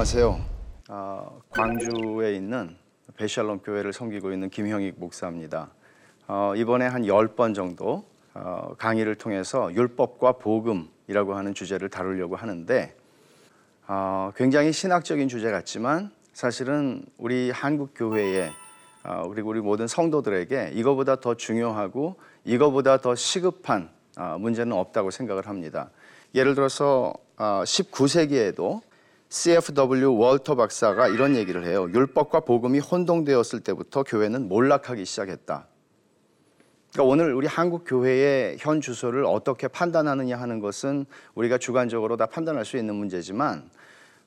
안녕하세요. 어, 광주에 있는 베샬롬 교회를 섬기고 있는 김형익 목사입니다. 어, 이번에 한 열 번 정도 어, 강의를 통해서 율법과 복음이라고 하는 주제를 다루려고 하는데 어, 굉장히 신학적인 주제 같지만 사실은 우리 한국 교회에 어, 그리고 우리 모든 성도들에게 이거보다 더 중요하고 이거보다 더 시급한 어, 문제는 없다고 생각을 합니다. 예를 들어서 어, 19세기에도 CFW 월터 박사가 이런 얘기를 해요. 율법과 복음이 혼동되었을 때부터 교회는 몰락하기 시작했다. 그러니까 오늘 우리 한국 교회의 현 주소를 어떻게 판단하느냐 하는 것은 우리가 주관적으로 다 판단할 수 있는 문제지만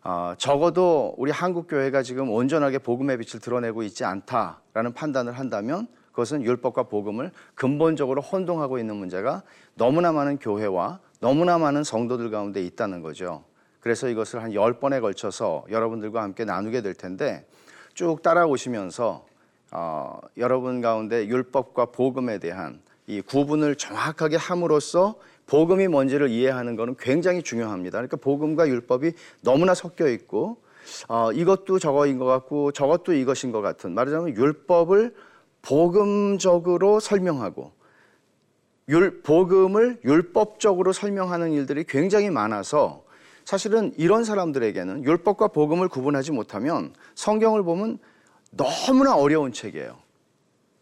어, 적어도 우리 한국 교회가 지금 온전하게 복음의 빛을 드러내고 있지 않다라는 판단을 한다면 그것은 율법과 복음을 근본적으로 혼동하고 있는 문제가 너무나 많은 교회와 너무나 많은 성도들 가운데 있다는 거죠. 그래서 이것을 한 열번에 걸쳐서 여러분들과 함께 나누게 될 텐데 쭉 따라오시면서 어, 여러분 가운데 율법과 복음에 대한 이 구분을 정확하게 함으로써 복음이 뭔지를 이해하는 것은 굉장히 중요합니다. 그러니까 복음과 율법이 너무나 섞여 있고 어, 이것도 저거인 것 같고 저것도 이것인 것 같은 말하자면 율법을 복음적으로 설명하고 율, 복음을 율법적으로 설명하는 일들이 굉장히 많아서 사실은 이런 사람들에게는 율법과 복음을 구분하지 못하면 성경을 보면 너무나 어려운 책이에요.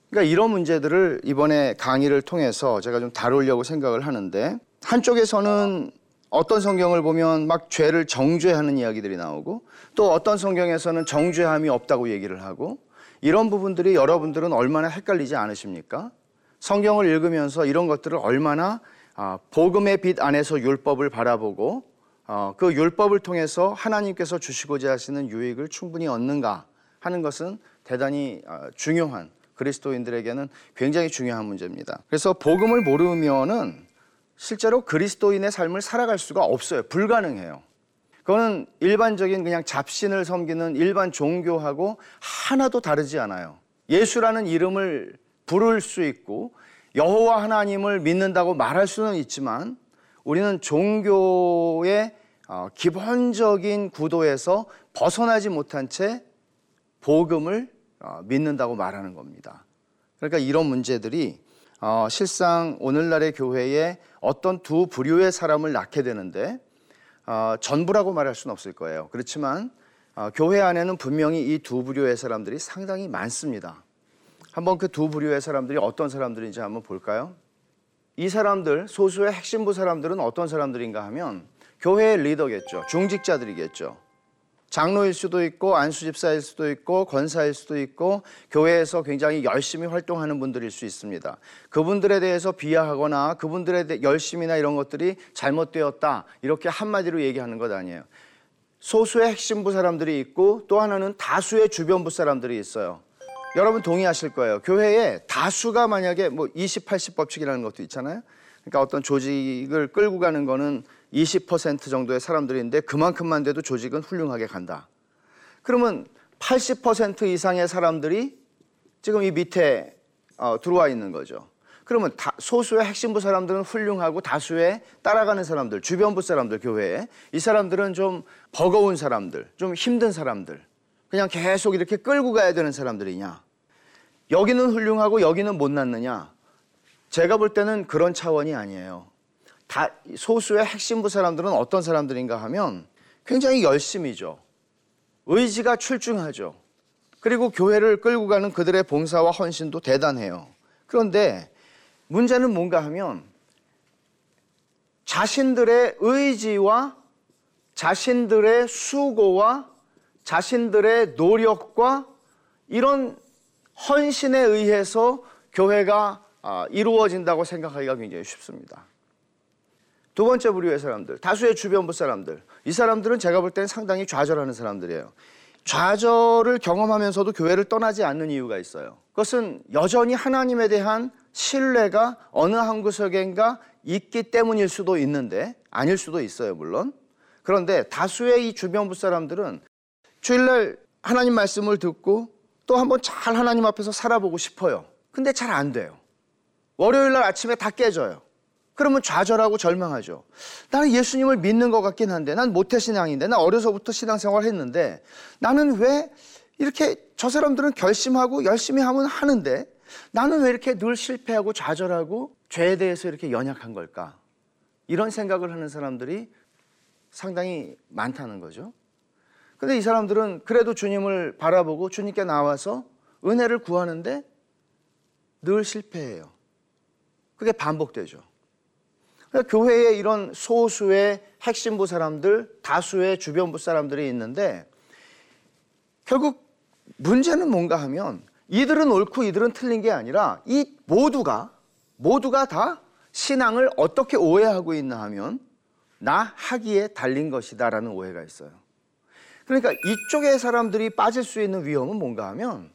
그러니까 이런 문제들을 이번에 강의를 통해서 제가 좀 다루려고 생각을 하는데 한쪽에서는 어떤 성경을 보면 막 죄를 정죄하는 이야기들이 나오고 또 어떤 성경에서는 정죄함이 없다고 얘기를 하고 이런 부분들이 여러분들은 얼마나 헷갈리지 않으십니까? 성경을 읽으면서 이런 것들을 얼마나 아, 복음의 빛 안에서 율법을 바라보고 어, 그 율법을 통해서 하나님께서 주시고자 하시는 유익을 충분히 얻는가 하는 것은 대단히 어, 중요한 그리스도인들에게는 굉장히 중요한 문제입니다. 그래서 복음을 모르면은 실제로 그리스도인의 삶을 살아갈 수가 없어요. 불가능해요. 그거는 일반적인 그냥 잡신을 섬기는 일반 종교하고 하나도 다르지 않아요. 예수라는 이름을 부를 수 있고 여호와 하나님을 믿는다고 말할 수는 있지만 우리는 종교의 어, 기본적인 구도에서 벗어나지 못한 채 복음을 어, 믿는다고 말하는 겁니다. 그러니까 이런 문제들이 어, 실상 오늘날의 교회에 어떤 두 부류의 사람을 낳게 되는데 전부라고 말할 수는 없을 거예요. 그렇지만 교회 안에는 분명히 이 두 부류의 사람들이 상당히 많습니다. 한번 그 두 부류의 사람들이 어떤 사람들인지 한번 볼까요? 이 사람들 소수의 핵심부 사람들은 어떤 사람들인가 하면 교회의 리더겠죠. 중직자들이겠죠. 장로일 수도 있고 안수집사일 수도 있고 권사일 수도 있고 교회에서 굉장히 열심히 활동하는 분들일 수 있습니다. 그분들에 대해서 비하하거나 그분들의 열심이나 이런 것들이 잘못되었다 이렇게 한마디로 얘기하는 것 아니에요. 소수의 핵심부 사람들이 있고 또 하나는 다수의 주변부 사람들이 있어요. 여러분 동의하실 거예요. 교회에 다수가 만약에 뭐 20, 80 법칙이라는 것도 있잖아요. 그러니까 어떤 조직을 끌고 가는 거는 20% 정도의 사람들인데 그만큼만 돼도 조직은 훌륭하게 간다. 그러면 80% 이상의 사람들이 지금 이 밑에 어, 들어와 있는 거죠. 그러면 다, 소수의 핵심부 사람들은 훌륭하고 다수의 따라가는 사람들, 주변부 사람들, 교회에 이 사람들은 좀 버거운 사람들, 좀 힘든 사람들, 그냥 계속 이렇게 끌고 가야 되는 사람들이냐? 여기는 훌륭하고 여기는 못 낳느냐? 제가 볼 때는 그런 차원이 아니에요. 다 소수의 핵심부 사람들은 어떤 사람들인가 하면 굉장히 열심이죠. 의지가 출중하죠. 그리고 교회를 끌고 가는 그들의 봉사와 헌신도 대단해요. 그런데 문제는 뭔가 하면 자신들의 의지와 자신들의 수고와 자신들의 노력과 이런 헌신에 의해서 교회가 아, 이루어진다고 생각하기가 굉장히 쉽습니다. 두 번째 부류의 사람들, 다수의 주변부 사람들. 이 사람들은 제가 볼 때는 상당히 좌절하는 사람들이에요. 좌절을 경험하면서도 교회를 떠나지 않는 이유가 있어요. 그것은 여전히 하나님에 대한 신뢰가 어느 한 구석인가 있기 때문일 수도 있는데 아닐 수도 있어요, 물론. 그런데 다수의 이 주변부 사람들은 주일날 하나님 말씀을 듣고 또 한번 잘 하나님 앞에서 살아보고 싶어요. 근데 잘 안 돼요. 월요일 날 아침에 다 깨져요. 그러면 좌절하고 절망하죠. 나는 예수님을 믿는 것 같긴 한데, 난 모태신앙인데, 나 어려서부터 신앙생활 했는데, 나는 왜 이렇게 저 사람들은 결심하고 열심히 하면 하는데, 나는 왜 이렇게 늘 실패하고 좌절하고 죄에 대해서 이렇게 연약한 걸까? 이런 생각을 하는 사람들이 상당히 많다는 거죠. 근데 이 사람들은 그래도 주님을 바라보고 주님께 나와서 은혜를 구하는데 늘 실패해요. 그게 반복되죠. 그러니까 교회에 이런 소수의 핵심부 사람들, 다수의 주변부 사람들이 있는데 결국 문제는 뭔가 하면 이들은 옳고 이들은 틀린 게 아니라 이 모두가 모두가 다 신앙을 어떻게 오해하고 있나 하면 나 하기에 달린 것이다라는 오해가 있어요. 그러니까 이쪽의 사람들이 빠질 수 있는 위험은 뭔가 하면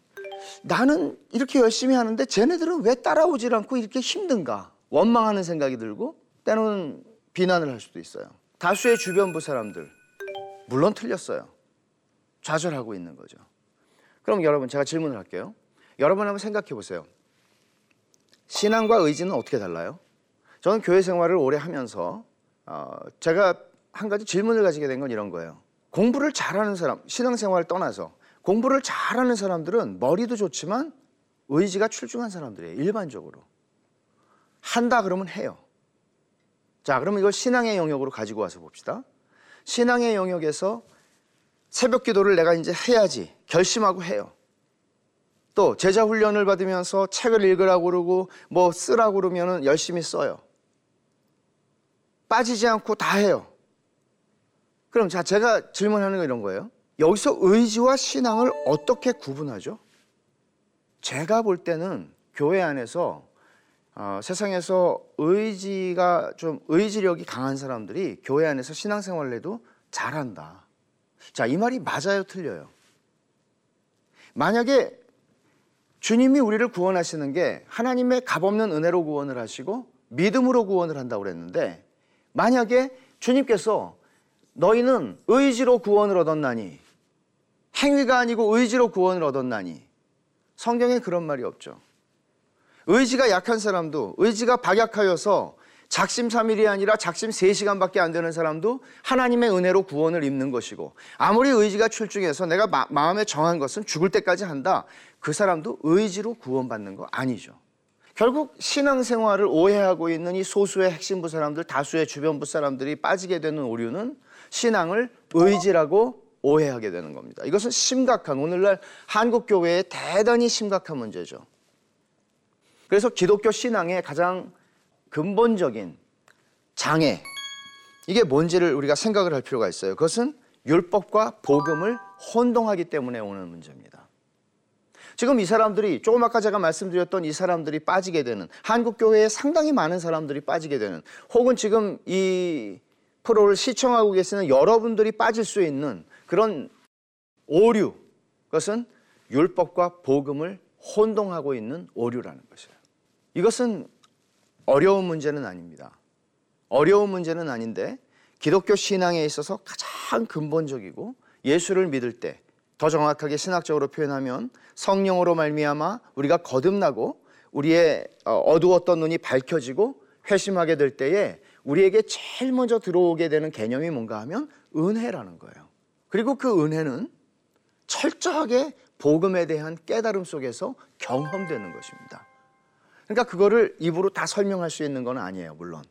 나는 이렇게 열심히 하는데 쟤네들은 왜 따라오질 않고 이렇게 힘든가 원망하는 생각이 들고 때로는 비난을 할 수도 있어요. 다수의 주변부 사람들 물론 틀렸어요. 좌절하고 있는 거죠. 그럼 여러분 제가 질문을 할게요. 여러분 한번 생각해 보세요. 신앙과 의지는 어떻게 달라요? 저는 교회 생활을 오래 하면서 어, 제가 한 가지 질문을 가지게 된 건 이런 거예요. 공부를 잘하는 사람, 신앙생활을 떠나서 공부를 잘하는 사람들은 머리도 좋지만 의지가 출중한 사람들이에요. 일반적으로. 한다 그러면 해요. 자, 그러면 이걸 신앙의 영역으로 가지고 와서 봅시다. 신앙의 영역에서 새벽 기도를 내가 이제 해야지 결심하고 해요. 또 제자 훈련을 받으면서 책을 읽으라고 그러고 뭐 쓰라고 그러면 열심히 써요. 빠지지 않고 다 해요. 그럼 자 제가 질문하는 거 이런 거예요. 여기서 의지와 신앙을 어떻게 구분하죠? 제가 볼 때는 교회 안에서 어, 세상에서 의지가 좀 의지력이 강한 사람들이 교회 안에서 신앙생활을 해도 잘한다. 자, 이 말이 맞아요, 틀려요? 만약에 주님이 우리를 구원하시는 게 하나님의 값없는 은혜로 구원을 하시고 믿음으로 구원을 한다고 그랬는데 만약에 주님께서 너희는 의지로 구원을 얻었나니 행위가 아니고 의지로 구원을 얻었나니 성경에 그런 말이 없죠. 의지가 약한 사람도 의지가 박약하여서 작심 3일이 아니라 작심 3시간밖에 안 되는 사람도 하나님의 은혜로 구원을 입는 것이고 아무리 의지가 출중해서 내가 마, 마음에 정한 것은 죽을 때까지 한다. 그 사람도 의지로 구원받는 거 아니죠. 결국 신앙생활을 오해하고 있는 이 소수의 핵심부 사람들, 다수의 주변부 사람들이 빠지게 되는 오류는 신앙을 의지라고 오해하게 되는 겁니다. 이것은 심각한 오늘날 한국 교회의 대단히 심각한 문제죠. 그래서 기독교 신앙의 가장 근본적인 장애 이게 뭔지를 우리가 생각을 할 필요가 있어요. 그것은 율법과 복음을 혼동하기 때문에 오는 문제입니다. 지금 이 사람들이 조금 아까 제가 말씀드렸던 이 사람들이 빠지게 되는 한국 교회에 상당히 많은 사람들이 빠지게 되는 혹은 지금 이 프로를 시청하고 계시는 여러분들이 빠질 수 있는 그런 오류 그것은 율법과 복음을 혼동하고 있는 오류라는 것이에요. 이것은 어려운 문제는 아닙니다. 어려운 문제는 아닌데 기독교 신앙에 있어서 가장 근본적이고 예수를 믿을 때 더 정확하게 신학적으로 표현하면 성령으로 말미암아 우리가 거듭나고 우리의 어, 어두웠던 눈이 밝혀지고 회심하게 될 때에 우리에게 제일 먼저 들어오게 되는 개념이 뭔가 하면 은혜라는 거예요. 그리고 그 은혜는 철저하게 복음에 대한 깨달음 속에서 경험되는 것입니다. 그러니까 그거를 입으로 다 설명할 수 있는 건 아니에요, 물론.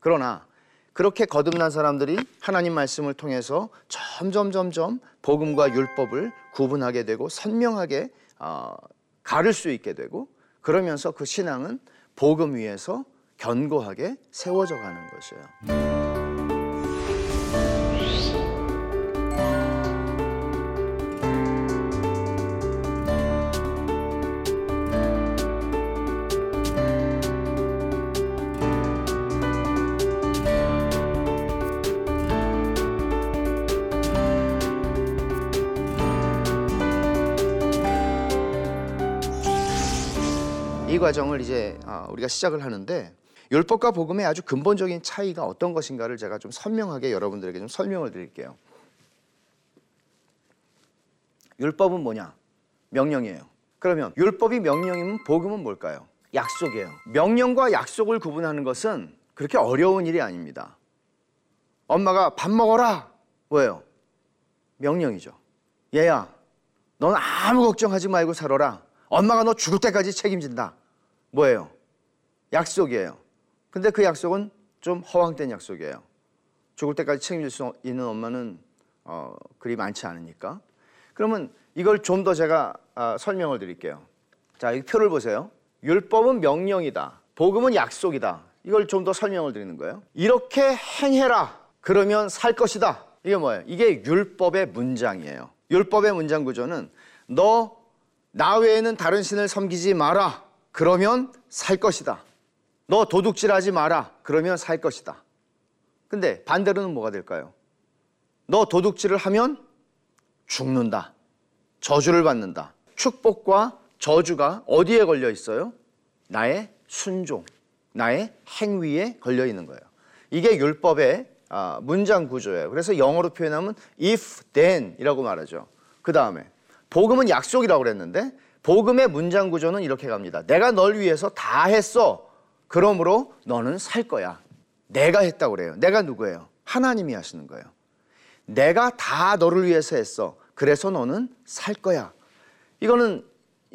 그러나 그렇게 거듭난 사람들이 하나님 말씀을 통해서 점점 점점 복음과 율법을 구분하게 되고 선명하게 어, 가를 수 있게 되고 그러면서 그 신앙은 복음 위에서 견고하게 세워져 가는 것이에요. 과정을 이제 아, 우리가 시작을 하는데 율법과 복음의 아주 근본적인 차이가 어떤 것인가를 제가 좀 선명하게 여러분들에게 좀 설명을 드릴게요. 율법은 뭐냐? 명령이에요. 그러면 율법이 명령이면 복음은 뭘까요? 약속이에요. 명령과 약속을 구분하는 것은 그렇게 어려운 일이 아닙니다. 엄마가 밥 먹어라. 뭐예요? 명령이죠. 얘야, 넌 아무 걱정하지 말고 살아라. 엄마가 너 죽을 때까지 책임진다. 뭐예요? 약속이에요. 근데 그 약속은 좀 허황된 약속이에요. 죽을 때까지 책임질 수 있는 엄마는 어, 그리 많지 않으니까. 그러면 이걸 좀 더 제가 아, 설명을 드릴게요. 자, 이 표를 보세요. 율법은 명령이다. 복음은 약속이다. 이걸 좀 더 설명을 드리는 거예요. 이렇게 행해라. 그러면 살 것이다. 이게 뭐예요? 이게 율법의 문장이에요. 율법의 문장 구조는 너 나 외에는 다른 신을 섬기지 마라. 그러면 살 것이다. 너 도둑질 하지 마라. 그러면 살 것이다. 근데 반대로는 뭐가 될까요? 너 도둑질을 하면 죽는다. 저주를 받는다. 축복과 저주가 어디에 걸려 있어요? 나의 순종, 나의 행위에 걸려 있는 거예요. 이게 율법의 아, 문장 구조예요. 그래서 영어로 표현하면 if then이라고 말하죠. 그 다음에 복음은 약속이라고 그랬는데 복음의 문장 구조는 이렇게 갑니다. 내가 널 위해서 다 했어. 그러므로 너는 살 거야. 내가 했다고 그래요. 내가 누구예요? 하나님이 하시는 거예요. 내가 다 너를 위해서 했어. 그래서 너는 살 거야. 이거는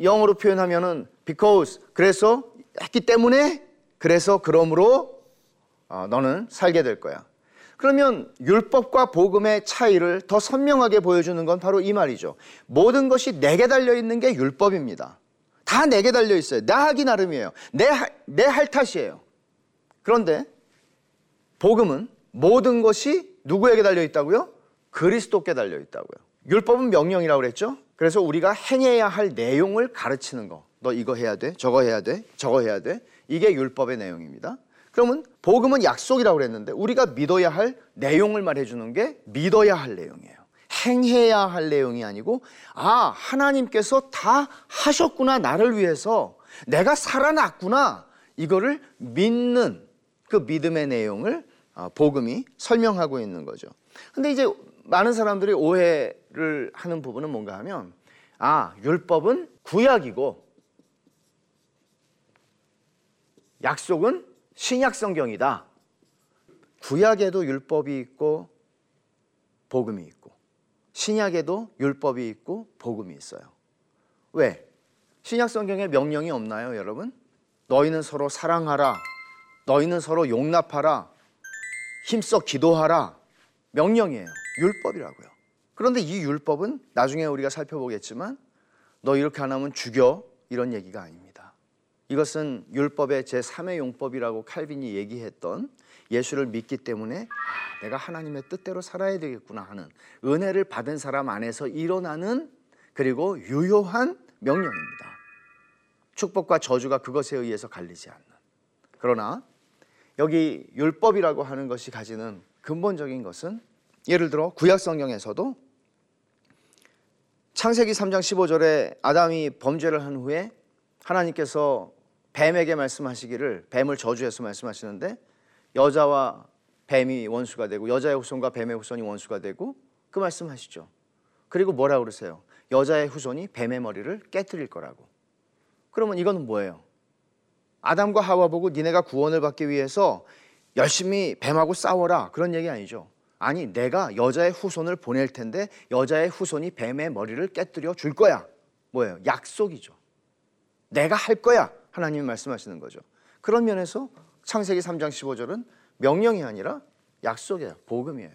영어로 표현하면은 because 그래서 했기 때문에 그래서 그러므로 어, 너는 살게 될 거야. 그러면 율법과 복음의 차이를 더 선명하게 보여주는 건 바로 이 말이죠. 모든 것이 내게 달려 있는 게 율법입니다. 다 내게 달려 있어요. 나 하기 나름이에요. 내, 내 할 탓이에요. 그런데 복음은 모든 것이 누구에게 달려 있다고요? 그리스도께 달려 있다고요. 율법은 명령이라고 그랬죠? 그래서 우리가 행해야 할 내용을 가르치는 거. 너 이거 해야 돼, 저거 해야 돼, 저거 해야 돼. 이게 율법의 내용입니다. 그러면 복음은 약속이라고 그랬는데 우리가 믿어야 할 내용을 말해주는 게 믿어야 할 내용이에요. 행해야 할 내용이 아니고 아 하나님께서 다 하셨구나 나를 위해서 내가 살아났구나 이거를 믿는 그 믿음의 내용을 아, 복음이 설명하고 있는 거죠. 근데 이제 많은 사람들이 오해를 하는 부분은 뭔가 하면 아 율법은 구약이고 약속은 신약 성경이다. 구약에도 율법이 있고 복음이 있고 신약에도 율법이 있고 복음이 있어요. 왜? 신약 성경에 명령이 없나요, 여러분? 너희는 서로 사랑하라. 너희는 서로 용납하라. 힘써 기도하라. 명령이에요. 율법이라고요. 그런데 이 율법은 나중에 우리가 살펴보겠지만 너 이렇게 안 하면 죽여 이런 얘기가 아닙니다. 이것은 율법의 제3의 용법이라고 칼빈이 얘기했던 예수를 믿기 때문에 아, 내가 하나님의 뜻대로 살아야 되겠구나 하는 은혜를 받은 사람 안에서 일어나는 그리고 유효한 명령입니다. 축복과 저주가 그것에 의해서 갈리지 않는. 그러나 여기 율법이라고 하는 것이 가지는 근본적인 것은 예를 들어 구약 성경에서도 창세기 3장 15절에 아담이 범죄를 한 후에 하나님께서 뱀에게 말씀하시기를 뱀을 저주해서 말씀하시는데 여자와 뱀이 원수가 되고 여자의 후손과 뱀의 후손이 원수가 되고 그 말씀하시죠. 그리고 뭐라 그러세요? 여자의 후손이 뱀의 머리를 깨뜨릴 거라고. 그러면 이건 뭐예요? 아담과 하와 보고 니네가 구원을 받기 위해서 열심히 뱀하고 싸워라 그런 얘기 아니죠. 아니 내가 여자의 후손을 보낼 텐데 여자의 후손이 뱀의 머리를 깨뜨려 줄 거야. 뭐예요? 약속이죠. 내가 할 거야. 하나님이 말씀하시는 거죠. 그런 면에서 창세기 3장 15절은 명령이 아니라 약속이에요. 복음이에요.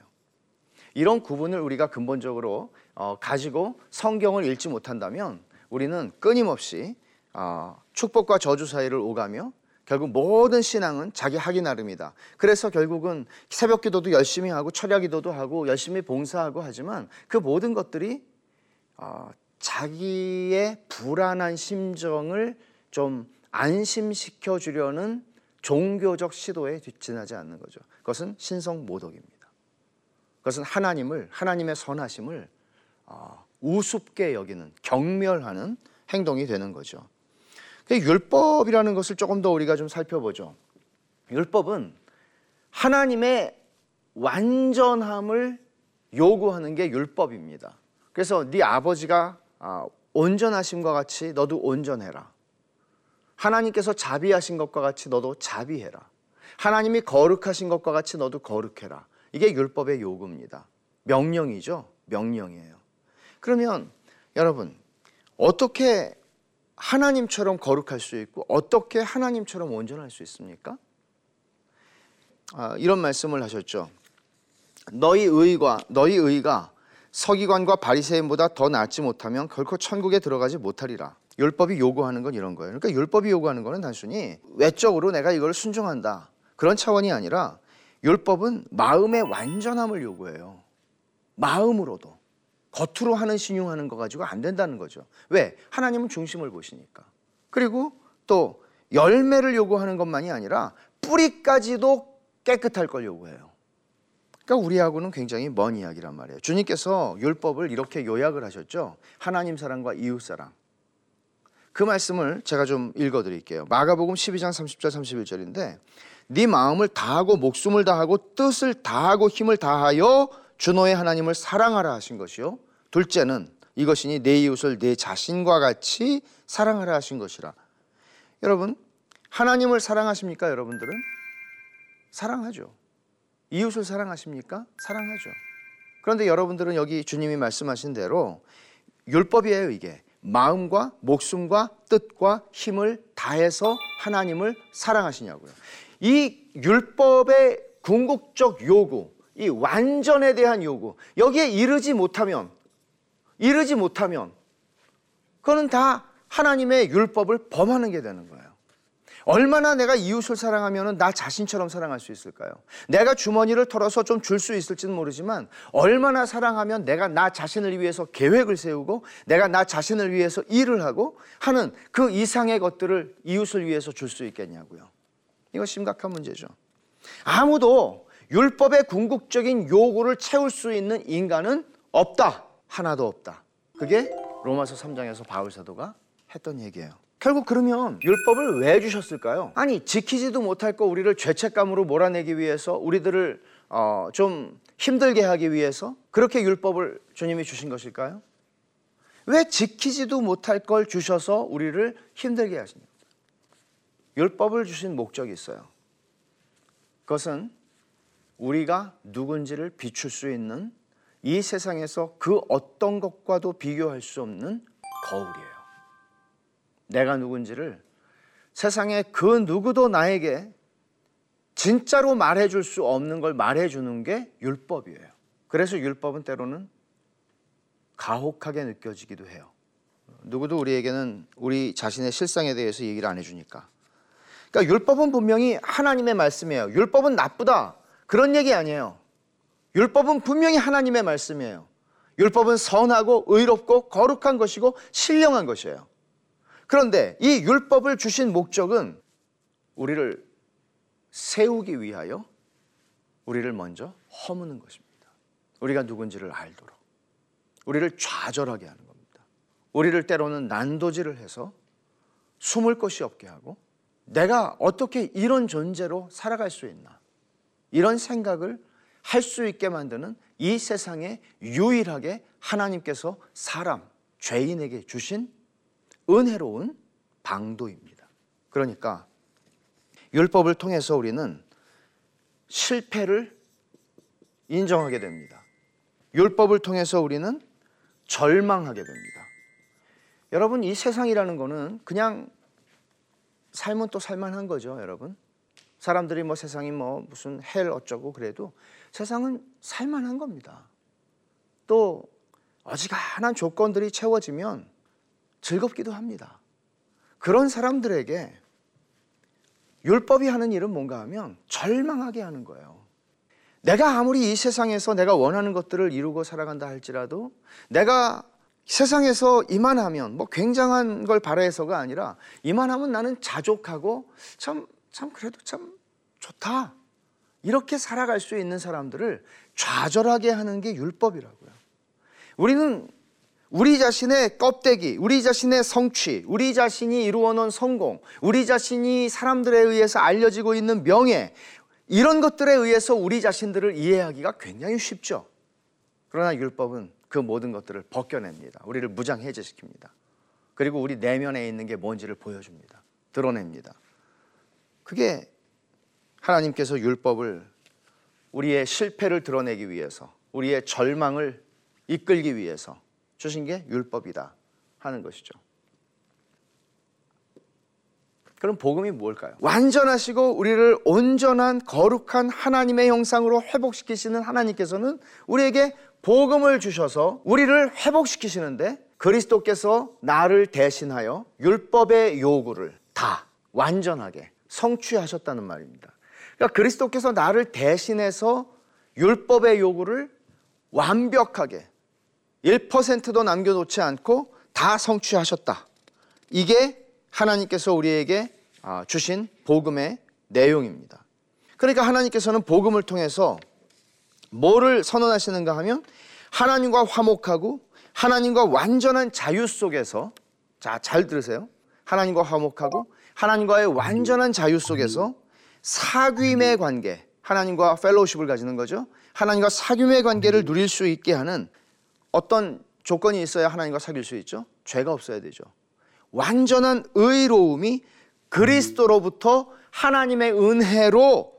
이런 구분을 우리가 근본적으로 어, 가지고 성경을 읽지 못한다면 우리는 끊임없이 어, 축복과 저주 사이를 오가며 결국 모든 신앙은 자기 하기 나름이다. 그래서 결국은 새벽 기도도 열심히 하고 철야 기도도 하고 열심히 봉사하고 하지만 그 모든 것들이 어, 자기의 불안한 심정을 좀 안심시켜 주려는 종교적 시도에 뒷지나지 않는 거죠. 그것은 신성 모독입니다. 그것은 하나님을 하나님의 선하심을 어, 우습게 여기는 경멸하는 행동이 되는 거죠. 율법이라는 것을 조금 더 우리가 좀 살펴보죠. 율법은 하나님의 완전함을 요구하는 게 율법입니다. 그래서 네 아버지가 아, 온전하심과 같이 너도 온전해라. 하나님께서 자비하신 것과 같이 너도 자비해라. 하나님이 거룩하신 것과 같이 너도 거룩해라. 이게 율법의 요구입니다. 명령이죠. 명령이에요. 그러면 여러분 어떻게 하나님처럼 거룩할 수 있고 어떻게 하나님처럼 온전할 수 있습니까? 아, 이런 말씀을 하셨죠. 너희 의가 너희 의가 서기관과 바리새인보다 더 낫지 못하면 결코 천국에 들어가지 못하리라. 율법이 요구하는 건 이런 거예요. 그러니까 율법이 요구하는 거는 단순히 외적으로 내가 이걸 순종한다 그런 차원이 아니라 율법은 마음의 완전함을 요구해요. 마음으로도 겉으로 하는 신용하는 거 가지고 안 된다는 거죠. 왜? 하나님은 중심을 보시니까. 그리고 또 열매를 요구하는 것만이 아니라 뿌리까지도 깨끗할 걸 요구해요. 그러니까 우리하고는 굉장히 먼 이야기란 말이에요. 주님께서 율법을 이렇게 요약을 하셨죠. 하나님 사랑과 이웃 사랑. 그 말씀을 제가 좀 읽어 드릴게요. 마가복음 12장 30절 31절인데 네 마음을 다하고 목숨을 다하고 뜻을 다하고 힘을 다하여 주 너의 하나님을 사랑하라 하신 것이요. 둘째는 이것이니 내 이웃을 내 자신과 같이 사랑하라 하신 것이라. 여러분, 하나님을 사랑하십니까, 여러분들은? 사랑하죠. 이웃을 사랑하십니까? 사랑하죠. 그런데 여러분들은 여기 주님이 말씀하신 대로 율법이에요, 이게. 마음과 목숨과 뜻과 힘을 다해서 하나님을 사랑하시냐고요. 이 율법의 궁극적 요구, 이 완전에 대한 요구, 여기에 이르지 못하면, 이르지 못하면, 그거는 다 하나님의 율법을 범하는 게 되는 거예요. 얼마나 내가 이웃을 사랑하면 나 자신처럼 사랑할 수 있을까요? 내가 주머니를 털어서 좀 줄 수 있을지는 모르지만 얼마나 사랑하면 내가 나 자신을 위해서 계획을 세우고 내가 나 자신을 위해서 일을 하고 하는 그 이상의 것들을 이웃을 위해서 줄 수 있겠냐고요. 이거 심각한 문제죠. 아무도 율법의 궁극적인 요구를 채울 수 있는 인간은 없다. 하나도 없다. 그게 로마서 3장에서 바울 사도가 했던 얘기예요. 결국 그러면 율법을 왜 주셨을까요? 아니 지키지도 못할 거 우리를 죄책감으로 몰아내기 위해서 우리들을 어, 좀 힘들게 하기 위해서 그렇게 율법을 주님이 주신 것일까요? 왜 지키지도 못할 걸 주셔서 우리를 힘들게 하십니까? 율법을 주신 목적이 있어요. 그것은 우리가 누군지를 비출 수 있는 이 세상에서 그 어떤 것과도 비교할 수 없는 거울이에요. 내가 누군지를 세상에 그 누구도 나에게 진짜로 말해줄 수 없는 걸 말해주는 게 율법이에요. 그래서 율법은 때로는 가혹하게 느껴지기도 해요. 누구도 우리에게는 우리 자신의 실상에 대해서 얘기를 안 해주니까. 그러니까 율법은 분명히 하나님의 말씀이에요. 율법은 나쁘다. 그런 얘기 아니에요. 율법은 분명히 하나님의 말씀이에요. 율법은 선하고 의롭고 거룩한 것이고 신령한 것이에요. 그런데 이 율법을 주신 목적은 우리를 세우기 위하여 우리를 먼저 허무는 것입니다. 우리가 누군지를 알도록. 우리를 좌절하게 하는 겁니다. 우리를 때로는 난도질을 해서 숨을 곳이 없게 하고 내가 어떻게 이런 존재로 살아갈 수 있나 이런 생각을 할 수 있게 만드는 이 세상에 유일하게 하나님께서 사람 죄인에게 주신 은혜로운 방도입니다. 그러니까 율법을 통해서 우리는 실패를 인정하게 됩니다. 율법을 통해서 우리는 절망하게 됩니다. 여러분 이 세상이라는 거는 그냥 삶은 또 살만한 거죠, 여러분. 사람들이 뭐 세상이 뭐 무슨 헬 어쩌고 그래도 세상은 살만한 겁니다. 또 어지간한 조건들이 채워지면 즐겁기도 합니다. 그런 사람들에게 율법이 하는 일은 뭔가 하면 절망하게 하는 거예요. 내가 아무리 이 세상에서 내가 원하는 것들을 이루고 살아간다 할지라도 내가 세상에서 이만하면 뭐 굉장한 걸 바라해서가 아니라 이만하면 나는 자족하고 참, 참 그래도 참 좋다. 이렇게 살아갈 수 있는 사람들을 좌절하게 하는 게 율법이라고요. 우리는 우리 자신의 껍데기, 우리 자신의 성취, 우리 자신이 이루어 놓은 성공, 우리 자신이 사람들에 의해서 알려지고 있는 명예, 이런 것들에 의해서 우리 자신들을 이해하기가 굉장히 쉽죠. 그러나 율법은 그 모든 것들을 벗겨냅니다. 우리를 무장해제시킵니다. 그리고 우리 내면에 있는 게 뭔지를 보여줍니다. 드러냅니다. 그게 하나님께서 율법을 우리의 실패를 드러내기 위해서, 우리의 절망을 이끌기 위해서 주신 게 율법이다 하는 것이죠. 그럼 복음이 무엇일까요? 완전하시고 우리를 온전한 거룩한 하나님의 형상으로 회복시키시는 하나님께서는 우리에게 복음을 주셔서 우리를 회복시키시는데 그리스도께서 나를 대신하여 율법의 요구를 다 완전하게 성취하셨다는 말입니다. 그러니까 그리스도께서 나를 대신해서 율법의 요구를 완벽하게 1%도 남겨놓지 않고 다 성취하셨다. 이게 하나님께서 우리에게 아, 주신 복음의 내용입니다. 그러니까 하나님께서는 복음을 통해서 뭐를 선언하시는가 하면 하나님과 화목하고 하나님과 완전한 자유 속에서 자, 잘 들으세요. 하나님과 화목하고 하나님과의 완전한 자유 속에서 사귐의 관계, 하나님과 펠로우십을 가지는 거죠. 하나님과 사귐의 관계를 누릴 수 있게 하는 어떤 조건이 있어야 하나님과 사귈 수 있죠. 죄가 없어야 되죠. 완전한 의로움이 그리스도로부터 하나님의 은혜로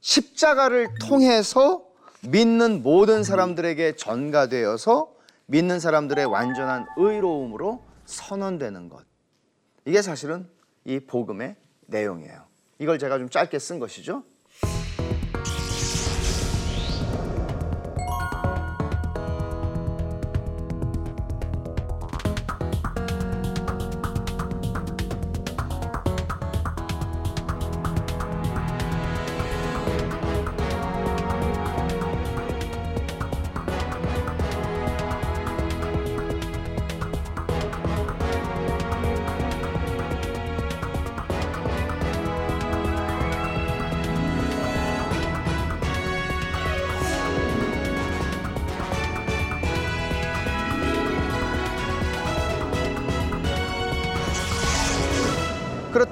십자가를 통해서 믿는 모든 사람들에게 전가되어서 믿는 사람들의 완전한 의로움으로 선언되는 것. 이게 사실은 이 복음의 내용이에요. 이걸 제가 좀 짧게 쓴 것이죠.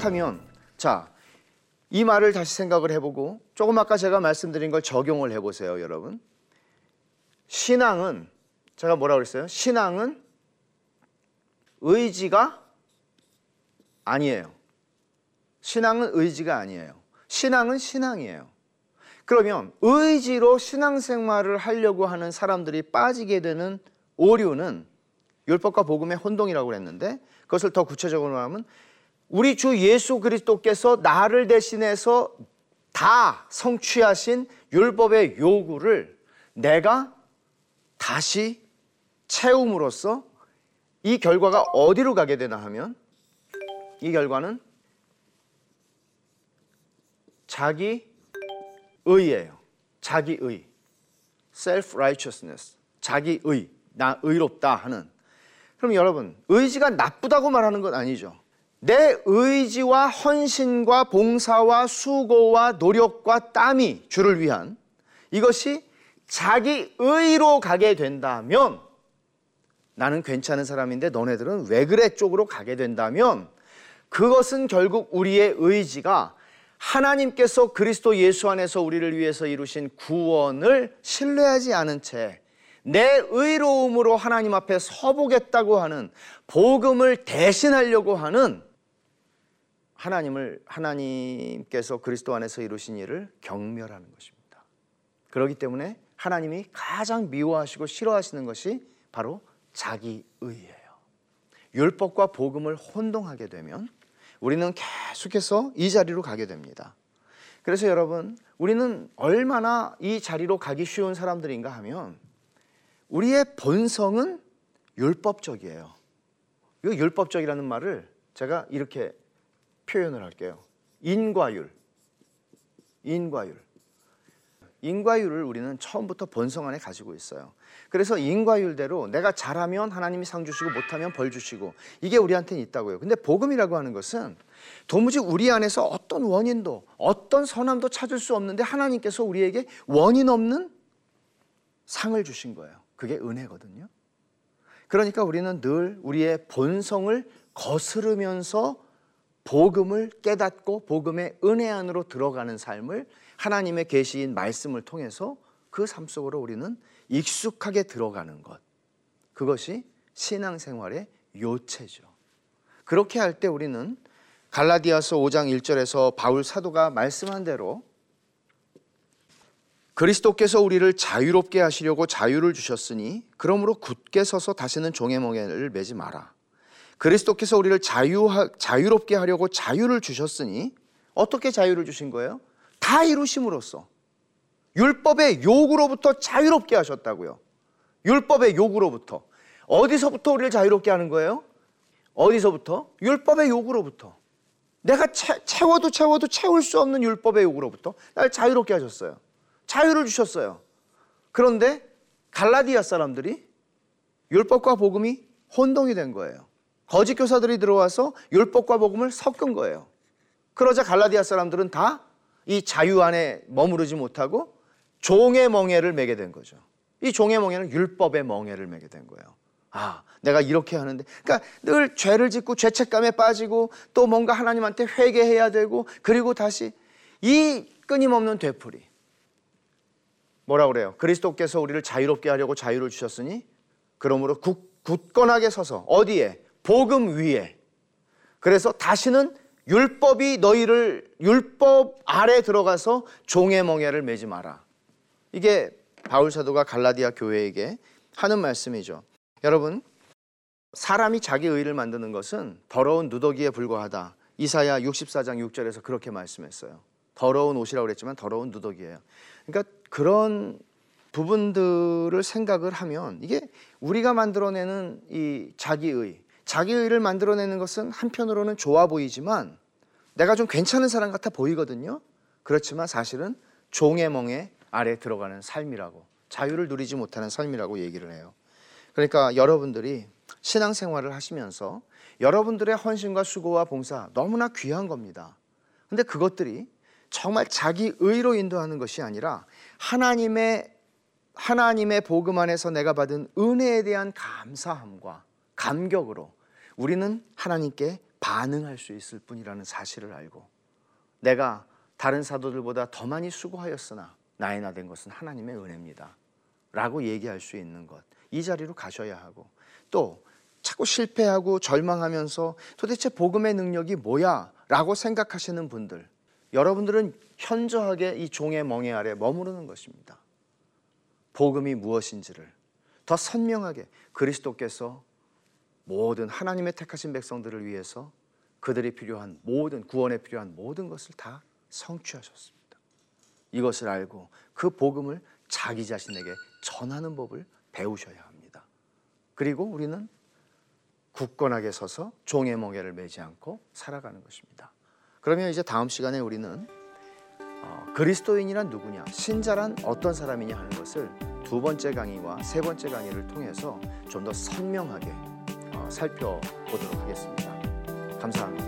그렇다면 자, 이 말을 다시 생각을 해보고 조금 아까 제가 말씀드린 걸 적용을 해보세요, 여러분. 신앙은 제가 뭐라 그랬어요? 신앙은 의지가 아니에요. 신앙은 의지가 아니에요. 신앙은 신앙이에요. 그러면 의지로 신앙생활을 하려고 하는 사람들이 빠지게 되는 오류는 율법과 복음의 혼동이라고 그랬는데 그것을 더 구체적으로 하면 우리 주 예수 그리스도께서 나를 대신해서 다 성취하신 율법의 요구를 내가 다시 채움으로써 이 결과가 어디로 가게 되나 하면 이 결과는 자기 의예요. 자기 의. self righteousness. 자기 의. 나 의롭다 하는. 그럼 여러분, 의지가 나쁘다고 말하는 건 아니죠. 내 의지와 헌신과 봉사와 수고와 노력과 땀이 주를 위한 이것이 자기 의로 가게 된다면 나는 괜찮은 사람인데 너네들은 왜 그래 쪽으로 가게 된다면 그것은 결국 우리의 의지가 하나님께서 그리스도 예수 안에서 우리를 위해서 이루신 구원을 신뢰하지 않은 채 내 의로움으로 하나님 앞에 서보겠다고 하는 복음을 대신하려고 하는 하나님을 하나님께서 그리스도 안에서 이루신 일을 경멸하는 것입니다. 그렇기 때문에 하나님이 가장 미워하시고 싫어하시는 것이 바로 자기 의예요. 율법과 복음을 혼동하게 되면 우리는 계속해서 이 자리로 가게 됩니다. 그래서 여러분, 우리는 얼마나 이 자리로 가기 쉬운 사람들인가 하면 우리의 본성은 율법적이에요. 이 율법적이라는 말을 제가 이렇게 표현을 할게요. 인과율. 인과율. 인과율을 우리는 처음부터 본성 안에 가지고 있어요. 그래서 인과율대로 내가 잘하면 하나님이 상 주시고 못하면 벌 주시고 이게 우리한테는 있다고요. 근데 복음이라고 하는 것은 도무지 우리 안에서 어떤 원인도 어떤 선함도 찾을 수 없는데 하나님께서 우리에게 원인 없는 상을 주신 거예요. 그게 은혜거든요. 그러니까 우리는 늘 우리의 본성을 거스르면서 복음을 깨닫고 복음의 은혜 안으로 들어가는 삶을 하나님의 계시인 말씀을 통해서 그 삶 속으로 우리는 익숙하게 들어가는 것. 그것이 신앙생활의 요체죠. 그렇게 할 때 우리는 갈라디아서 5장 1절에서 바울 사도가 말씀한 대로 그리스도께서 우리를 자유롭게 하시려고 자유를 주셨으니 그러므로 굳게 서서 다시는 종의 멍에를 매지 마라. 그리스도께서 우리를 자유 자유롭게 하려고 자유를 주셨으니 어떻게 자유를 주신 거예요? 다 이루심으로써 율법의 요구로부터 자유롭게 하셨다고요. 율법의 요구로부터 어디서부터 우리를 자유롭게 하는 거예요? 어디서부터? 율법의 요구로부터. 내가 채, 채워도 채워도 채울 수 없는 율법의 요구로부터 날 자유롭게 하셨어요. 자유를 주셨어요. 그런데 갈라디아 사람들이 율법과 복음이 혼동이 된 거예요. 거짓 교사들이 들어와서 율법과 복음을 섞은 거예요. 그러자 갈라디아 사람들은 다 이 자유 안에 머무르지 못하고 종의 멍에를 매게 된 거죠. 이 종의 멍에는 율법의 멍에를 매게 된 거예요. 아, 내가 이렇게 하는데. 그러니까 늘 죄를 짓고 죄책감에 빠지고 또 뭔가 하나님한테 회개해야 되고 그리고 다시 이 끊임없는 되풀이. 뭐라 그래요? 그리스도께서 우리를 자유롭게 하려고 자유를 주셨으니 그러므로 굳, 굳건하게 서서 어디에? 복음 위에. 그래서 다시는 율법이 너희를 율법 아래 들어가서 종의 멍에를 매지 마라. 이게 바울 사도가 갈라디아 교회에게 하는 말씀이죠. 여러분, 사람이 자기 의를 만드는 것은 더러운 누더기에 불과하다. 이사야 64장 6절에서 그렇게 말씀했어요. 더러운 옷이라고 그랬지만 더러운 누더기예요. 그러니까 그런 부분들을 생각을 하면 이게 우리가 만들어내는 이 자기의, 자기의를 만들어내는 것은 한편으로는 좋아 보이지만 내가 좀 괜찮은 사람 같아 보이거든요. 그렇지만 사실은 종의 멍에 아래 들어가는 삶이라고 자유를 누리지 못하는 삶이라고 얘기를 해요. 그러니까 여러분들이 신앙생활을 하시면서 여러분들의 헌신과 수고와 봉사 너무나 귀한 겁니다. 근데 그것들이 정말 자기 의로 인도하는 것이 아니라 하나님의 하나님의 복음 안에서 내가 받은 은혜에 대한 감사함과 감격으로 우리는 하나님께 반응할 수 있을 뿐이라는 사실을 알고 내가 다른 사도들보다 더 많이 수고하였으나 나의 나된 것은 하나님의 은혜입니다. 라고 얘기할 수 있는 것. 이 자리로 가셔야 하고 또 자꾸 실패하고 절망하면서 도대체 복음의 능력이 뭐야? 라고 생각하시는 분들 여러분들은 현저하게 이 종의 멍에 아래 머무르는 것입니다. 복음이 무엇인지를 더 선명하게 그리스도께서 모든 하나님의 택하신 백성들을 위해서 그들이 필요한 모든 구원에 필요한 모든 것을 다 성취하셨습니다. 이것을 알고 그 복음을 자기 자신에게 전하는 법을 배우셔야 합니다. 그리고 우리는 굳건하게 서서 종의 멍에를 매지 않고 살아가는 것입니다. 그러면 이제 다음 시간에 우리는 어, 그리스도인이란 누구냐, 신자란 어떤 사람이냐 하는 것을 두 번째 강의와 세 번째 강의를 통해서 좀 더 선명하게 어, 살펴보도록 하겠습니다. 감사합니다.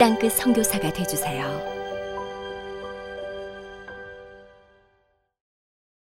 땅끝 성교사가 되주세요.